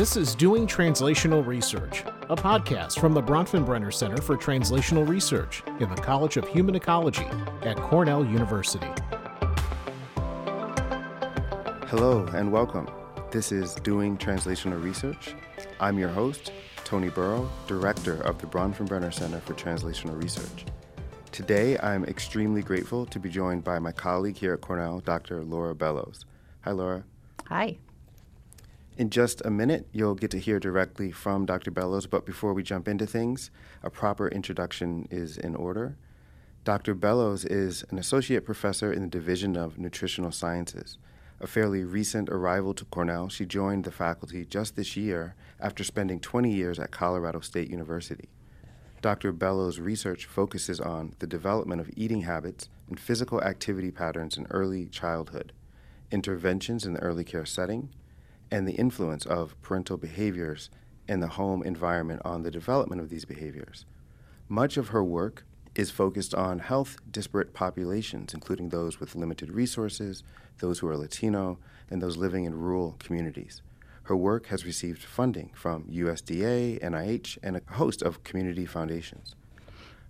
This is Doing Translational Research, a podcast from the Bronfenbrenner Center for Translational Research in the College of Human Ecology at Cornell University. Hello and welcome. This is Doing Translational Research. I'm your host, Tony Burrow, Director of the Bronfenbrenner Center for Translational Research. Today, I'm extremely grateful to be joined by my colleague here at Cornell, Dr. Laura Bellows. Hi, Laura. Hi. In just a minute, you'll get to hear directly from Dr. Bellows, but before we jump into things, a proper introduction is in order. Dr. Bellows is an associate professor in the Division of Nutritional Sciences. A fairly recent arrival to Cornell, she joined the faculty just this year after spending 20 years at Colorado State University. Dr. Bellows' research focuses on the development of eating habits and physical activity patterns in early childhood, interventions in the early care setting, and the influence of parental behaviors and the home environment on the development of these behaviors. Much of her work is focused on health disparate populations, including those with limited resources, those who are Latino, and those living in rural communities. Her work has received funding from USDA, NIH, and a host of community foundations.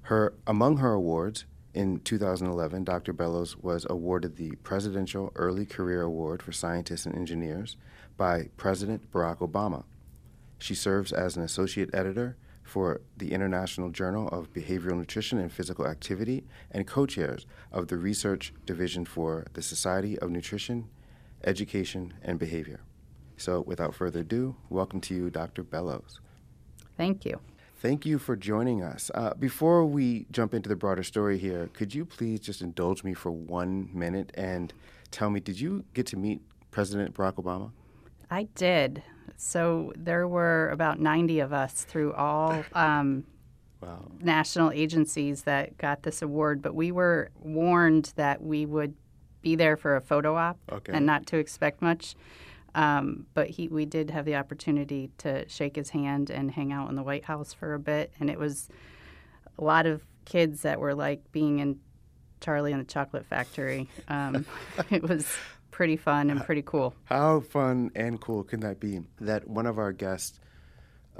Her, among her awards, in 2011, Dr. Bellows was awarded the Presidential Early Career Award for Scientists and Engineers by President Barack Obama. She serves as an associate editor for the International Journal of Behavioral Nutrition and Physical Activity and co chairs of the Research Division for the Society of Nutrition, Education, and Behavior. So, without further ado, welcome to you, Dr. Bellows. Thank you. Thank you for joining us. Uh, before we jump into the broader story here, could you please just indulge me for one minute and tell me, did you get to meet President Barack Obama? I did. So there were about 90 of us through all um, wow. national agencies that got this award, but we were warned that we would be there for a photo op okay. and not to expect much. Um, but he, we did have the opportunity to shake his hand and hang out in the White House for a bit, and it was a lot of kids that were like being in Charlie and the Chocolate Factory. Um, it was pretty fun and pretty cool. How fun and cool can that be? That one of our guests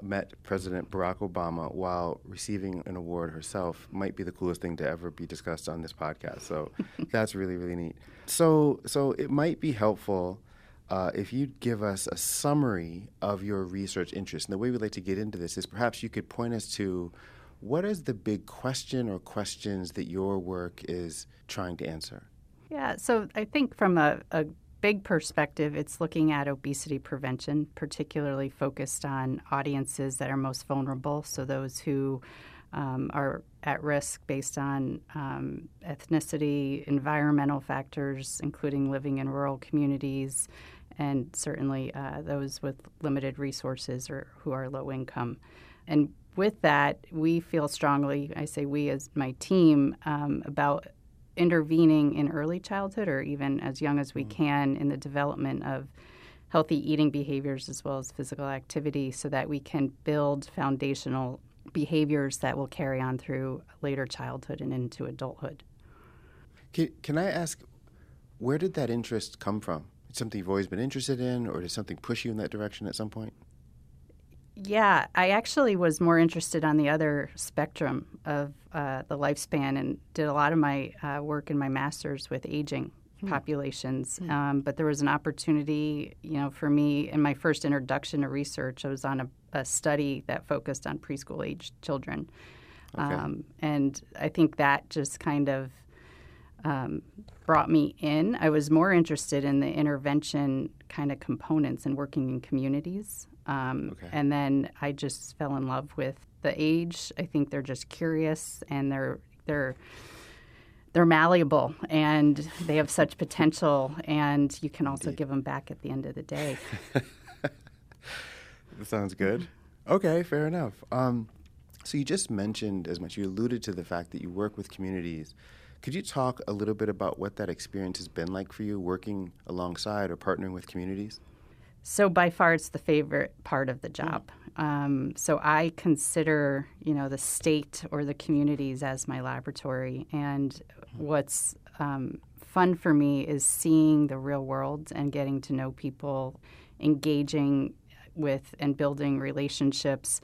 met President Barack Obama while receiving an award herself might be the coolest thing to ever be discussed on this podcast. So that's really really neat. So so it might be helpful. Uh, if you'd give us a summary of your research interest, and the way we'd like to get into this is perhaps you could point us to what is the big question or questions that your work is trying to answer? Yeah, so I think from a, a big perspective, it's looking at obesity prevention, particularly focused on audiences that are most vulnerable. So those who um, are at risk based on um, ethnicity, environmental factors, including living in rural communities, and certainly uh, those with limited resources or who are low income. And with that, we feel strongly, I say we as my team, um, about intervening in early childhood or even as young as we mm. can in the development of healthy eating behaviors as well as physical activity so that we can build foundational behaviors that will carry on through later childhood and into adulthood. Can, can I ask, where did that interest come from? It's something you've always been interested in, or did something push you in that direction at some point? Yeah, I actually was more interested on the other spectrum of uh, the lifespan and did a lot of my uh, work in my master's with aging mm. populations. Mm. Um, but there was an opportunity, you know, for me in my first introduction to research, I was on a, a study that focused on preschool age children. Okay. Um, and I think that just kind of um, brought me in. I was more interested in the intervention kind of components and working in communities. Um, okay. And then I just fell in love with the age. I think they're just curious and they're they're they're malleable and they have such potential. And you can also give them back at the end of the day. that sounds good. Okay, fair enough. Um, so you just mentioned as much. You alluded to the fact that you work with communities. Could you talk a little bit about what that experience has been like for you, working alongside or partnering with communities? So by far, it's the favorite part of the job. Um, so I consider, you know, the state or the communities as my laboratory, and what's um, fun for me is seeing the real world and getting to know people, engaging with and building relationships,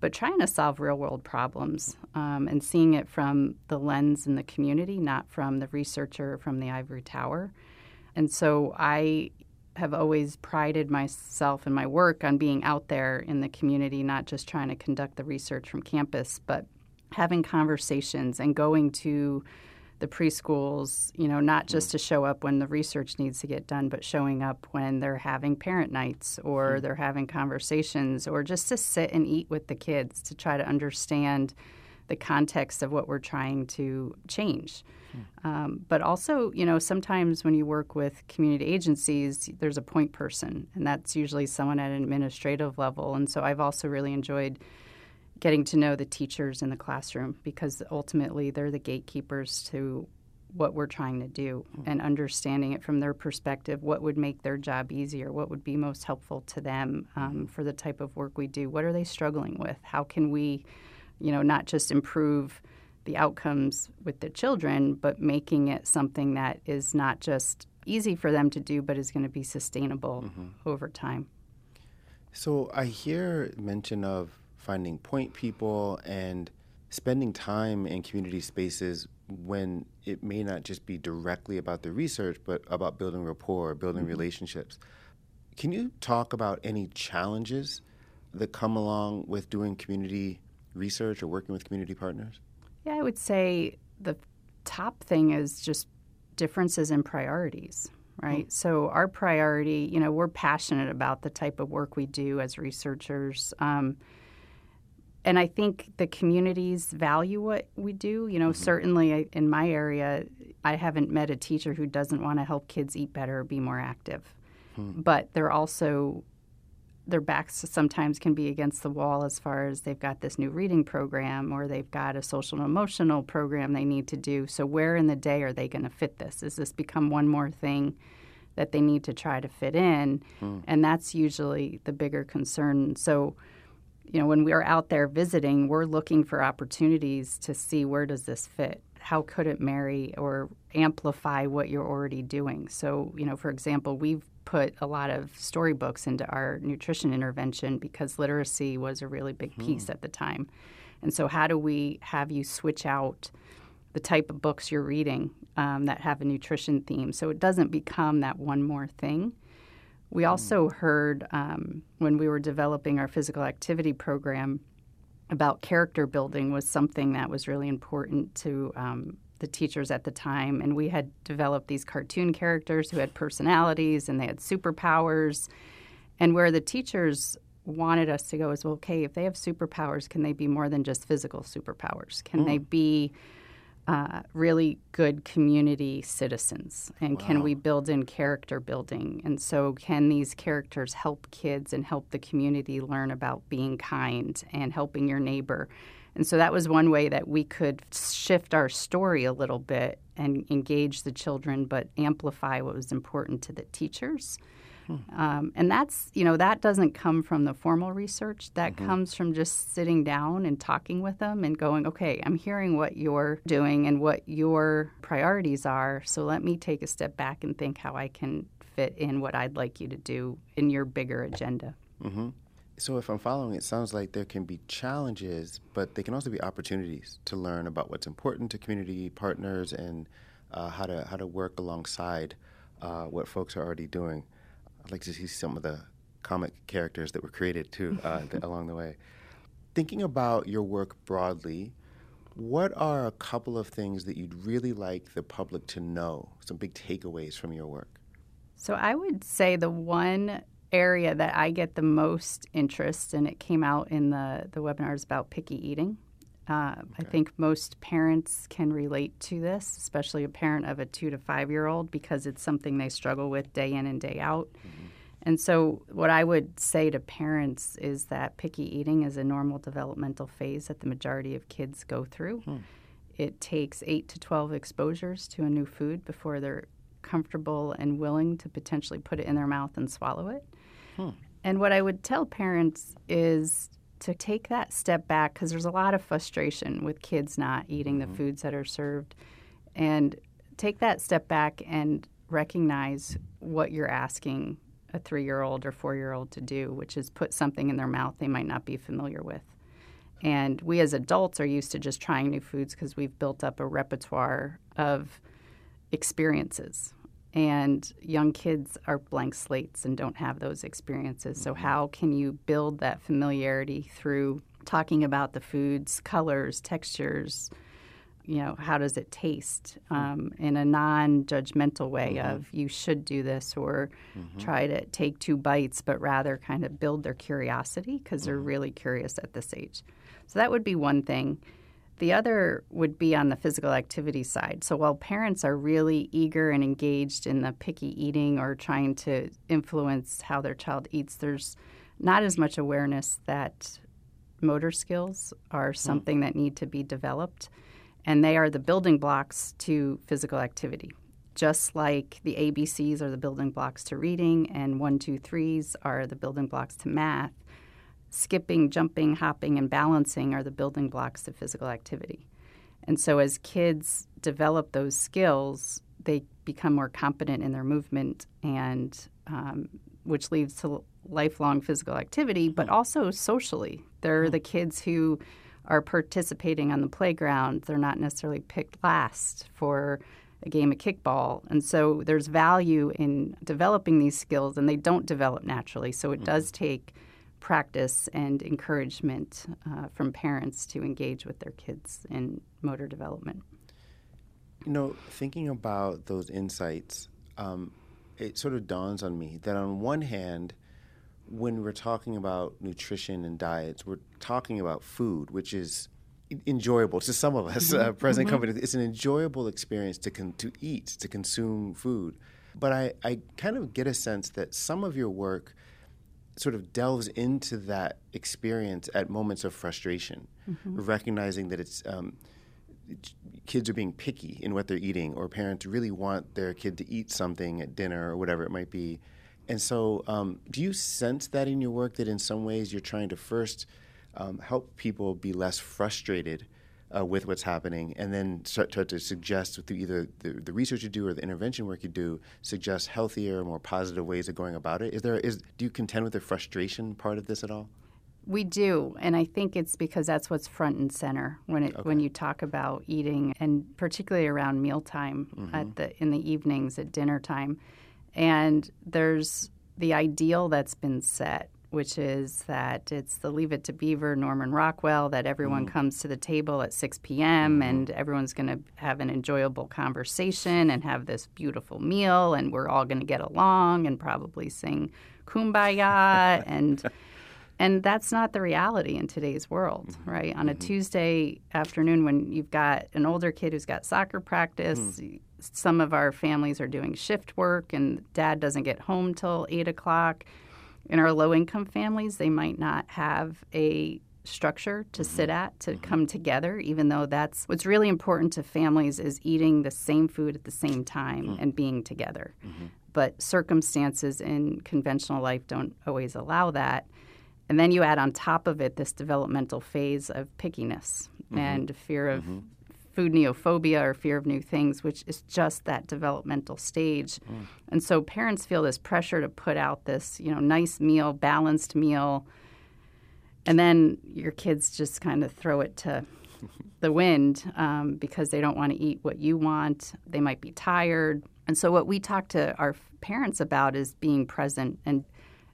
but trying to solve real world problems um, and seeing it from the lens in the community, not from the researcher from the ivory tower. And so I have always prided myself and my work on being out there in the community, not just trying to conduct the research from campus, but having conversations and going to the preschools, you know, not just to show up when the research needs to get done, but showing up when they're having parent nights or mm-hmm. they're having conversations or just to sit and eat with the kids to try to understand the context of what we're trying to change. Um, but also, you know, sometimes when you work with community agencies, there's a point person, and that's usually someone at an administrative level. And so I've also really enjoyed getting to know the teachers in the classroom because ultimately they're the gatekeepers to what we're trying to do mm-hmm. and understanding it from their perspective what would make their job easier what would be most helpful to them um, mm-hmm. for the type of work we do what are they struggling with how can we you know not just improve the outcomes with the children but making it something that is not just easy for them to do but is going to be sustainable mm-hmm. over time so i hear mention of finding point people and spending time in community spaces when it may not just be directly about the research, but about building rapport, building mm-hmm. relationships. Can you talk about any challenges that come along with doing community research or working with community partners? Yeah, I would say the top thing is just differences in priorities, right? Mm. So, our priority, you know, we're passionate about the type of work we do as researchers. Um, and I think the communities value what we do. You know, mm-hmm. certainly in my area, I haven't met a teacher who doesn't want to help kids eat better or be more active. Hmm. But they're also their backs sometimes can be against the wall as far as they've got this new reading program or they've got a social and emotional program they need to do. So where in the day are they going to fit this? Does this become one more thing that they need to try to fit in? Hmm. And that's usually the bigger concern. So you know, when we're out there visiting, we're looking for opportunities to see where does this fit? How could it marry or amplify what you're already doing? So, you know, for example, we've put a lot of storybooks into our nutrition intervention because literacy was a really big piece hmm. at the time. And so, how do we have you switch out the type of books you're reading um, that have a nutrition theme so it doesn't become that one more thing? We hmm. also heard um, when we were developing our physical activity program about character building was something that was really important to um, the teachers at the time. And we had developed these cartoon characters who had personalities and they had superpowers. And where the teachers wanted us to go is well, okay, if they have superpowers, can they be more than just physical superpowers? Can mm. they hmm. be uh, really good community citizens? And wow. can we build in character building? And so, can these characters help kids and help the community learn about being kind and helping your neighbor? And so, that was one way that we could shift our story a little bit and engage the children, but amplify what was important to the teachers. Hmm. Um, and that's, you know, that doesn't come from the formal research. That mm-hmm. comes from just sitting down and talking with them and going, okay, I'm hearing what you're doing and what your priorities are. So let me take a step back and think how I can fit in what I'd like you to do in your bigger agenda. Mm-hmm. So, if I'm following, it sounds like there can be challenges, but they can also be opportunities to learn about what's important to community partners and uh, how to how to work alongside uh, what folks are already doing. I'd like to see some of the comic characters that were created too uh, along the way. Thinking about your work broadly, what are a couple of things that you'd really like the public to know? Some big takeaways from your work. So I would say the one area that I get the most interest, and it came out in the the webinars about picky eating. Uh, okay. I think most parents can relate to this, especially a parent of a two to five year old, because it's something they struggle with day in and day out. Mm-hmm. And so, what I would say to parents is that picky eating is a normal developmental phase that the majority of kids go through. Hmm. It takes 8 to 12 exposures to a new food before they're comfortable and willing to potentially put it in their mouth and swallow it. Hmm. And what I would tell parents is to take that step back because there's a lot of frustration with kids not eating mm-hmm. the foods that are served and take that step back and recognize what you're asking a three year old or four year old to do, which is put something in their mouth they might not be familiar with. And we as adults are used to just trying new foods because we've built up a repertoire of experiences. And young kids are blank slates and don't have those experiences. So, how can you build that familiarity through talking about the foods, colors, textures? You know, how does it taste um, in a non judgmental way mm-hmm. of you should do this or mm-hmm. try to take two bites, but rather kind of build their curiosity because mm-hmm. they're really curious at this age. So, that would be one thing. The other would be on the physical activity side. So while parents are really eager and engaged in the picky eating or trying to influence how their child eats, there's not as much awareness that motor skills are hmm. something that need to be developed, and they are the building blocks to physical activity. Just like the ABCs are the building blocks to reading, and one, two, threes are the building blocks to math skipping, jumping, hopping, and balancing are the building blocks of physical activity. And so as kids develop those skills, they become more competent in their movement, and um, which leads to lifelong physical activity, but hmm. also socially. They're hmm. the kids who are participating on the playground. They're not necessarily picked last for a game of kickball. And so there's value in developing these skills, and they don't develop naturally. So it does hmm. take practice and encouragement uh, from parents to engage with their kids in motor development. You know, thinking about those insights, um, it sort of dawns on me that on one hand, when we're talking about nutrition and diets, we're talking about food, which is enjoyable to some of us uh, present mm-hmm. company. It's an enjoyable experience to con- to eat, to consume food. But I, I kind of get a sense that some of your work sort of delves into that experience at moments of frustration, mm-hmm. recognizing that it's um, kids are being picky in what they're eating, or parents really want their kid to eat something at dinner or whatever it might be. And so, um, do you sense that in your work that in some ways you're trying to first um, help people be less frustrated uh, with what's happening, and then start, start to suggest through either the, the, research you do or the intervention work you do, suggest healthier, more positive ways of going about it? Is there is do you contend with the frustration part of this at all? We do, and I think it's because that's what's front and center when it okay. when you talk about eating, and particularly around mealtime mm-hmm. at the in the evenings at dinner time, and there's the ideal that's been set which is that it's the Leave It to Beaver, Norman Rockwell, that everyone mm. comes to the table at 6 p.m. Mm-hmm. and everyone's going to have an enjoyable conversation and have this beautiful meal, and we're all going to get along and probably sing Kumbaya and. And that's not the reality in today's world, mm-hmm. right? On a mm-hmm. Tuesday afternoon, when you've got an older kid who's got soccer practice, mm. some of our families are doing shift work, and dad doesn't get home till eight o'clock in our low income families, they might not have a structure to mm-hmm. sit at to mm-hmm. come together even though that's what's really important to families is eating the same food at the same time mm-hmm. and being together mm-hmm. but circumstances in conventional life don't always allow that and then you add on top of it this developmental phase of pickiness mm-hmm. and fear of food neophobia or fear of new things, which is just that developmental stage. Mm. And so parents feel this pressure to put out this, you know, nice meal, balanced meal, and then your kids just kind of throw it to the wind um, because they don't want to eat what you want. They might be tired. And so what we talk to our parents about is being present and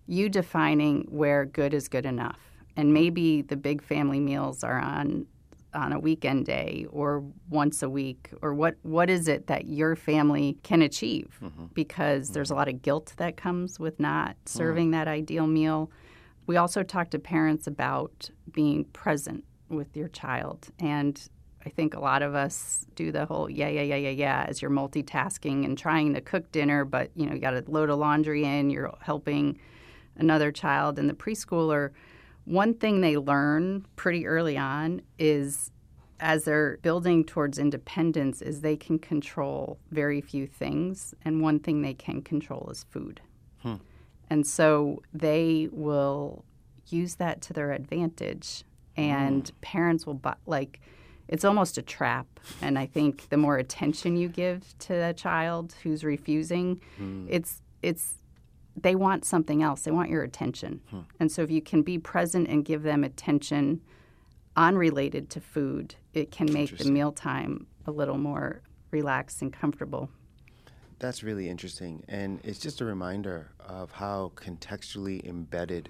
you defining where good is good enough. And maybe the big family meals are on on a weekend day or once a week or what what is it that your family can achieve mm-hmm. because mm-hmm. there's a lot of guilt that comes with not mm-hmm. serving mm-hmm. that ideal meal we also talk to parents about being present with your child and I think a lot of us do the whole yeah yeah yeah yeah yeah as you're multitasking and trying to cook dinner but you know you got to load a laundry in you're helping another child and the preschooler one thing they learn pretty early on is as they're building towards independence is they can control very few things and one thing they can control is food. Hmm. And so they will use that to their advantage and mm. parents will buy, like it's almost a trap and I think the more attention you give to a child who's refusing, mm. it's it's they want something else. They want your attention. Hmm. And so if you can be present and give them attention unrelated to food, it can make the mealtime a little more relaxed and comfortable. That's really interesting. And it's just a reminder of how contextually embedded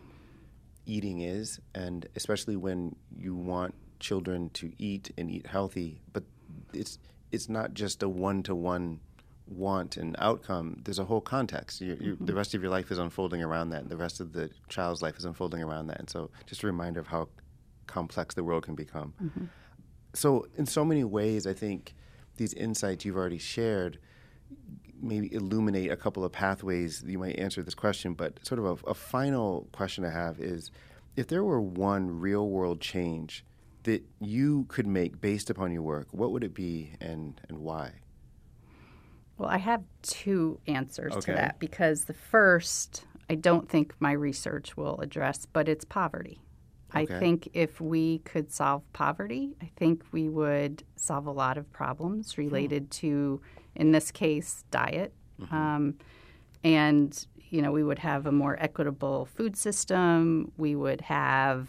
eating is, and especially when you want children to eat and eat healthy, but it's it's not just a one to one want and outcome. There's a whole context. You're, you're, mm-hmm. The rest of your life is unfolding around that, and the rest of the child's life is unfolding around that. And so, just a reminder of how complex the world can become. Mm-hmm. So, in so many ways, I think these insights you've already shared maybe illuminate a couple of pathways you might answer this question. But sort of a, a final question I have is if there were one real world change that you could make based upon your work, what would it be and, and why? Well, I have two answers okay. to that because the first, I don't think my research will address, but it's poverty. Okay. I think if we could solve poverty, I think we would solve a lot of problems related hmm. to, in this case, diet. Mm-hmm. Um, and, you know, we would have a more equitable food system. We would have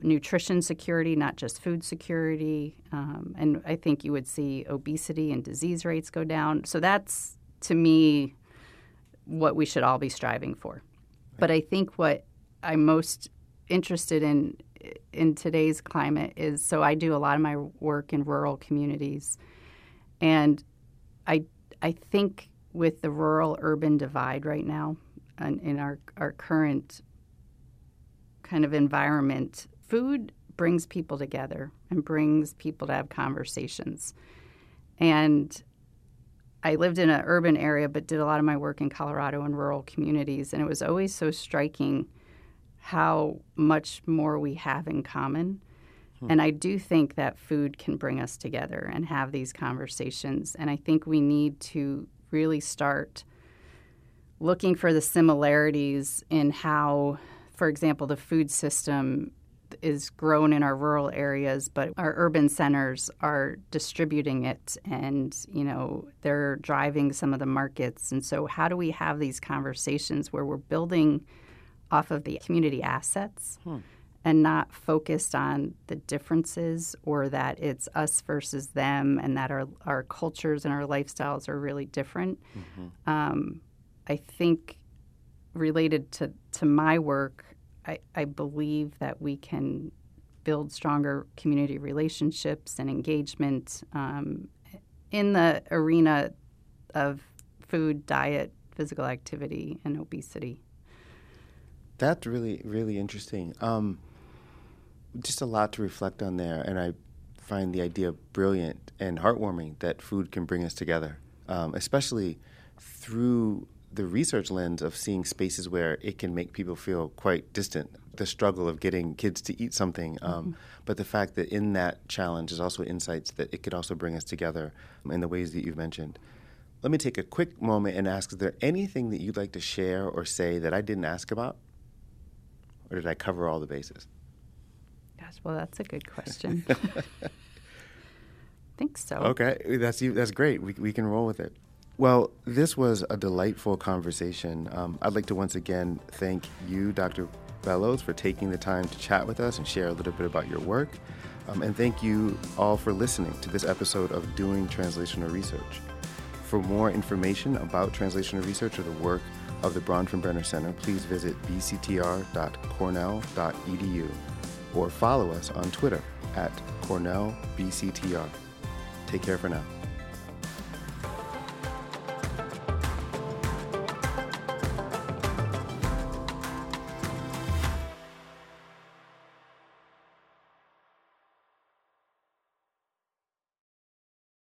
nutrition security, not just food security. Um, and I think you would see obesity and disease rates go down. So that's, to me, what we should all be striving for. But I think what I'm most interested in in today's climate is so I do a lot of my work in rural communities, and I I think with the rural urban divide right now, and in our our current kind of environment, food brings people together and brings people to have conversations. And I lived in an urban area, but did a lot of my work in Colorado and rural communities, and it was always so striking how much more we have in common. Hmm. And I do think that food can bring us together and have these conversations. And I think we need to really start looking for the similarities in how, for example, the food system is grown in our rural areas, but our urban centers are distributing it and, you know, they're driving some of the markets. And so, how do we have these conversations where we're building off of the community assets? Hmm. And not focused on the differences or that it's us versus them and that our, our cultures and our lifestyles are really different. Mm-hmm. Um, I think related to, to my work, I, I believe that we can build stronger community relationships and engagement um, in the arena of food, diet, physical activity, and obesity. That's really, really interesting. Um, just a lot to reflect on there, and I find the idea brilliant and heartwarming that food can bring us together, um, especially through the research lens of seeing spaces where it can make people feel quite distant. The struggle of getting kids to eat something, um, mm-hmm. but the fact that in that challenge is also insights that it could also bring us together in the ways that you've mentioned. Let me take a quick moment and ask: Is there anything that you'd like to share or say that I didn't ask about, or did I cover all the bases? Gosh, well, that's a good question. I think so. Okay, that's that's great. We we can roll with it. Well, this was a delightful conversation. Um, I'd like to once again thank you, Dr. Bellows, for taking the time to chat with us and share a little bit about your work. Um, and thank you all for listening to this episode of Doing Translational Research. For more information about translational research or the work of the Bronfenbrenner Center, please visit bctr.cornell.edu or follow us on Twitter at cornellbctr. Take care for now.